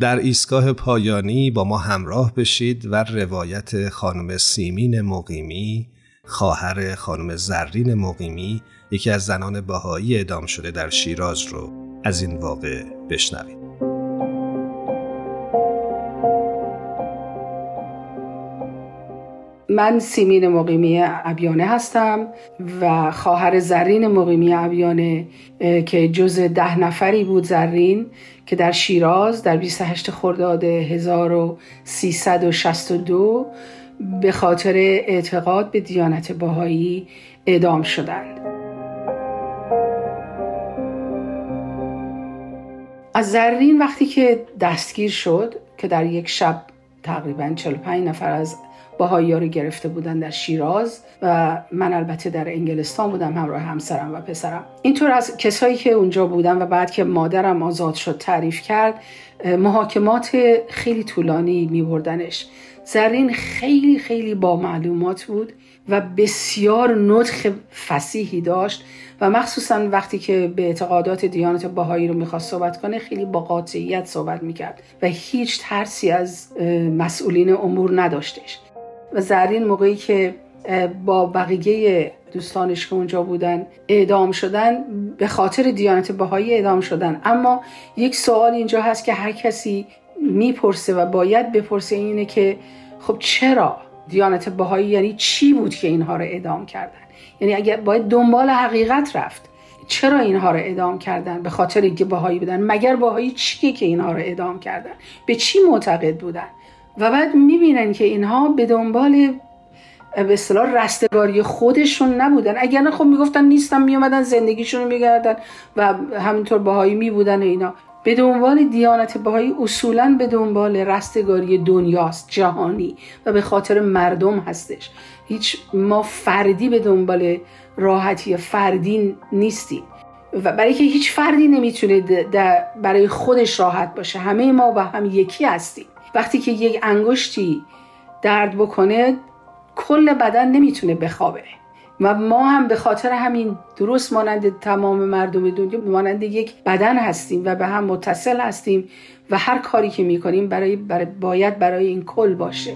در ایستگاه پایانی با ما همراه بشید و روایت خانم سیمین مقیمی خواهر خانم زرین مقیمی یکی از زنان بهایی اعدام شده در شیراز رو از این واقع بشنوید. من سیمین مقیمی ابیانه هستم و خواهر زرین مقیمی ابیانه که جز ده نفری بود زرین که در شیراز در 28 خرداد 1362 به خاطر اعتقاد به دیانت باهایی اعدام شدند. از زرین وقتی که دستگیر شد که در یک شب تقریبا 45 نفر از باهایی ها رو گرفته بودن در شیراز و من البته در انگلستان بودم همراه همسرم و پسرم. اینطور از کسایی که اونجا بودن و بعد که مادرم آزاد شد تعریف کرد محاکمات خیلی طولانی می بردنش زرین خیلی خیلی با معلومات بود و بسیار نطخ فسیحی داشت و مخصوصا وقتی که به اعتقادات دیانت باهایی رو می‌خواست صحبت کنه خیلی با قاطعیت صحبت می‌کرد و هیچ ترسی از مسئولین امور نداشتش. و زرین موقعی که با بقیه دوستانش که اونجا بودن اعدام شدن به خاطر دیانت بهایی اعدام شدن. اما یک سوال اینجا هست که هر کسی می‌پرسه و باید بپرسه اینه که خب چرا دیانت بهایی یعنی چی بود که اینها رو اعدام کردن؟ یعنی اگر باید دنبال حقیقت رفت چرا اینها رو اعدام کردن؟ به خاطر اینکه بهایی بودن. مگر بهایی چیه که اینها رو اعدام کردن؟ به چی معتقد بودن؟ و بعد می‌بینن که اینها به دنبال به اصطلاح رستگاری خودشون نبودن. اگر نه خب می‌گفتن نیستم میومدن زندگیشون رو میگردن و همینطور باهایی میبودن اینا. به دنبال دیانت بهایی اصولا به دنبال رستگاری دنیاست جهانی و به خاطر مردم هستش. هیچ ما فردی به دنبال راحتی فردی نیستیم. و برای که هیچ فردی نمی‌تونه برای خودش راحت باشه. همه ما با هم یکی هستیم. وقتی که یک انگشتی درد بکنه کل بدن نمی‌تونه بخوابه. و ما هم به خاطر همین درست مانند تمام مردم دنیا مانند یک بدن هستیم و به هم متصل هستیم و هر کاری که می‌کنیم برای, برای باید برای این کل باشه.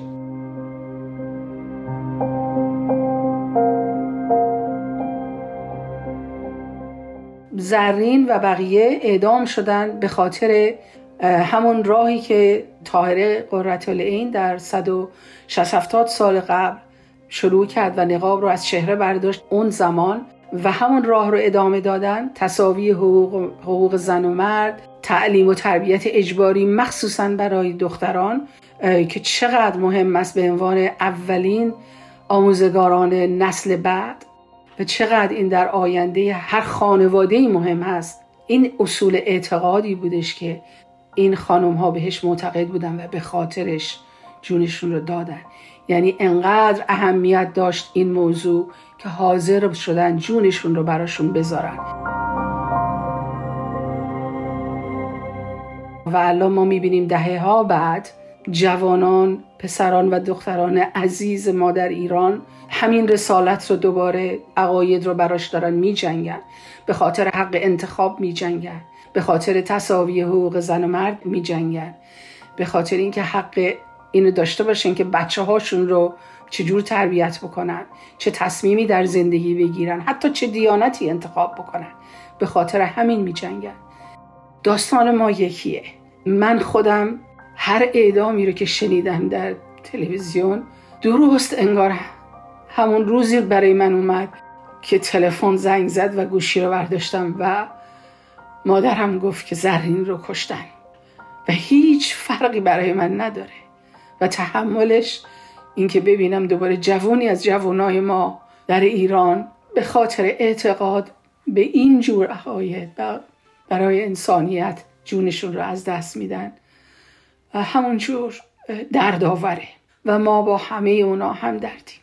زرین و بقیه اعدام شدن به خاطر همون راهی که طاهره قررت این در 160 سال قبل شروع کرد و نقاب رو از چهره برداشت اون زمان و همون راه رو ادامه دادن تصاوی حقوق, حقوق زن و مرد تعلیم و تربیت اجباری مخصوصا برای دختران که چقدر مهم است به عنوان اولین آموزگاران نسل بعد و چقدر این در آینده هر خانواده مهم هست. این اصول اعتقادی بودش که این خانم ها بهش معتقد بودن و به خاطرش جونشون رو دادن یعنی انقدر اهمیت داشت این موضوع که حاضر شدن جونشون رو براشون بذارن و الان ما می‌بینیم دهه ها بعد جوانان پسران و دختران عزیز ما در ایران همین رسالت رو دوباره عقاید رو براش دارن می جنگن. به خاطر حق انتخاب می جنگن. به خاطر تصاوی حقوق زن و مرد می جنگن. به خاطر اینکه حق اینو داشته باشن که بچه هاشون رو چجور تربیت بکنن چه تصمیمی در زندگی بگیرن حتی چه دیانتی انتخاب بکنن به خاطر همین می جنگن. داستان ما یکیه من خودم هر اعدامی رو که شنیدم در تلویزیون درست انگار همون روزی برای من اومد که تلفن زنگ زد و گوشی رو برداشتم و مادرم گفت که زرین رو کشتن و هیچ فرقی برای من نداره و تحملش اینکه ببینم دوباره جوانی از جوانای ما در ایران به خاطر اعتقاد به این جور عقاید برای انسانیت جونشون رو از دست میدن. همونجور دردآوره و ما با همه اونا هم دردیم.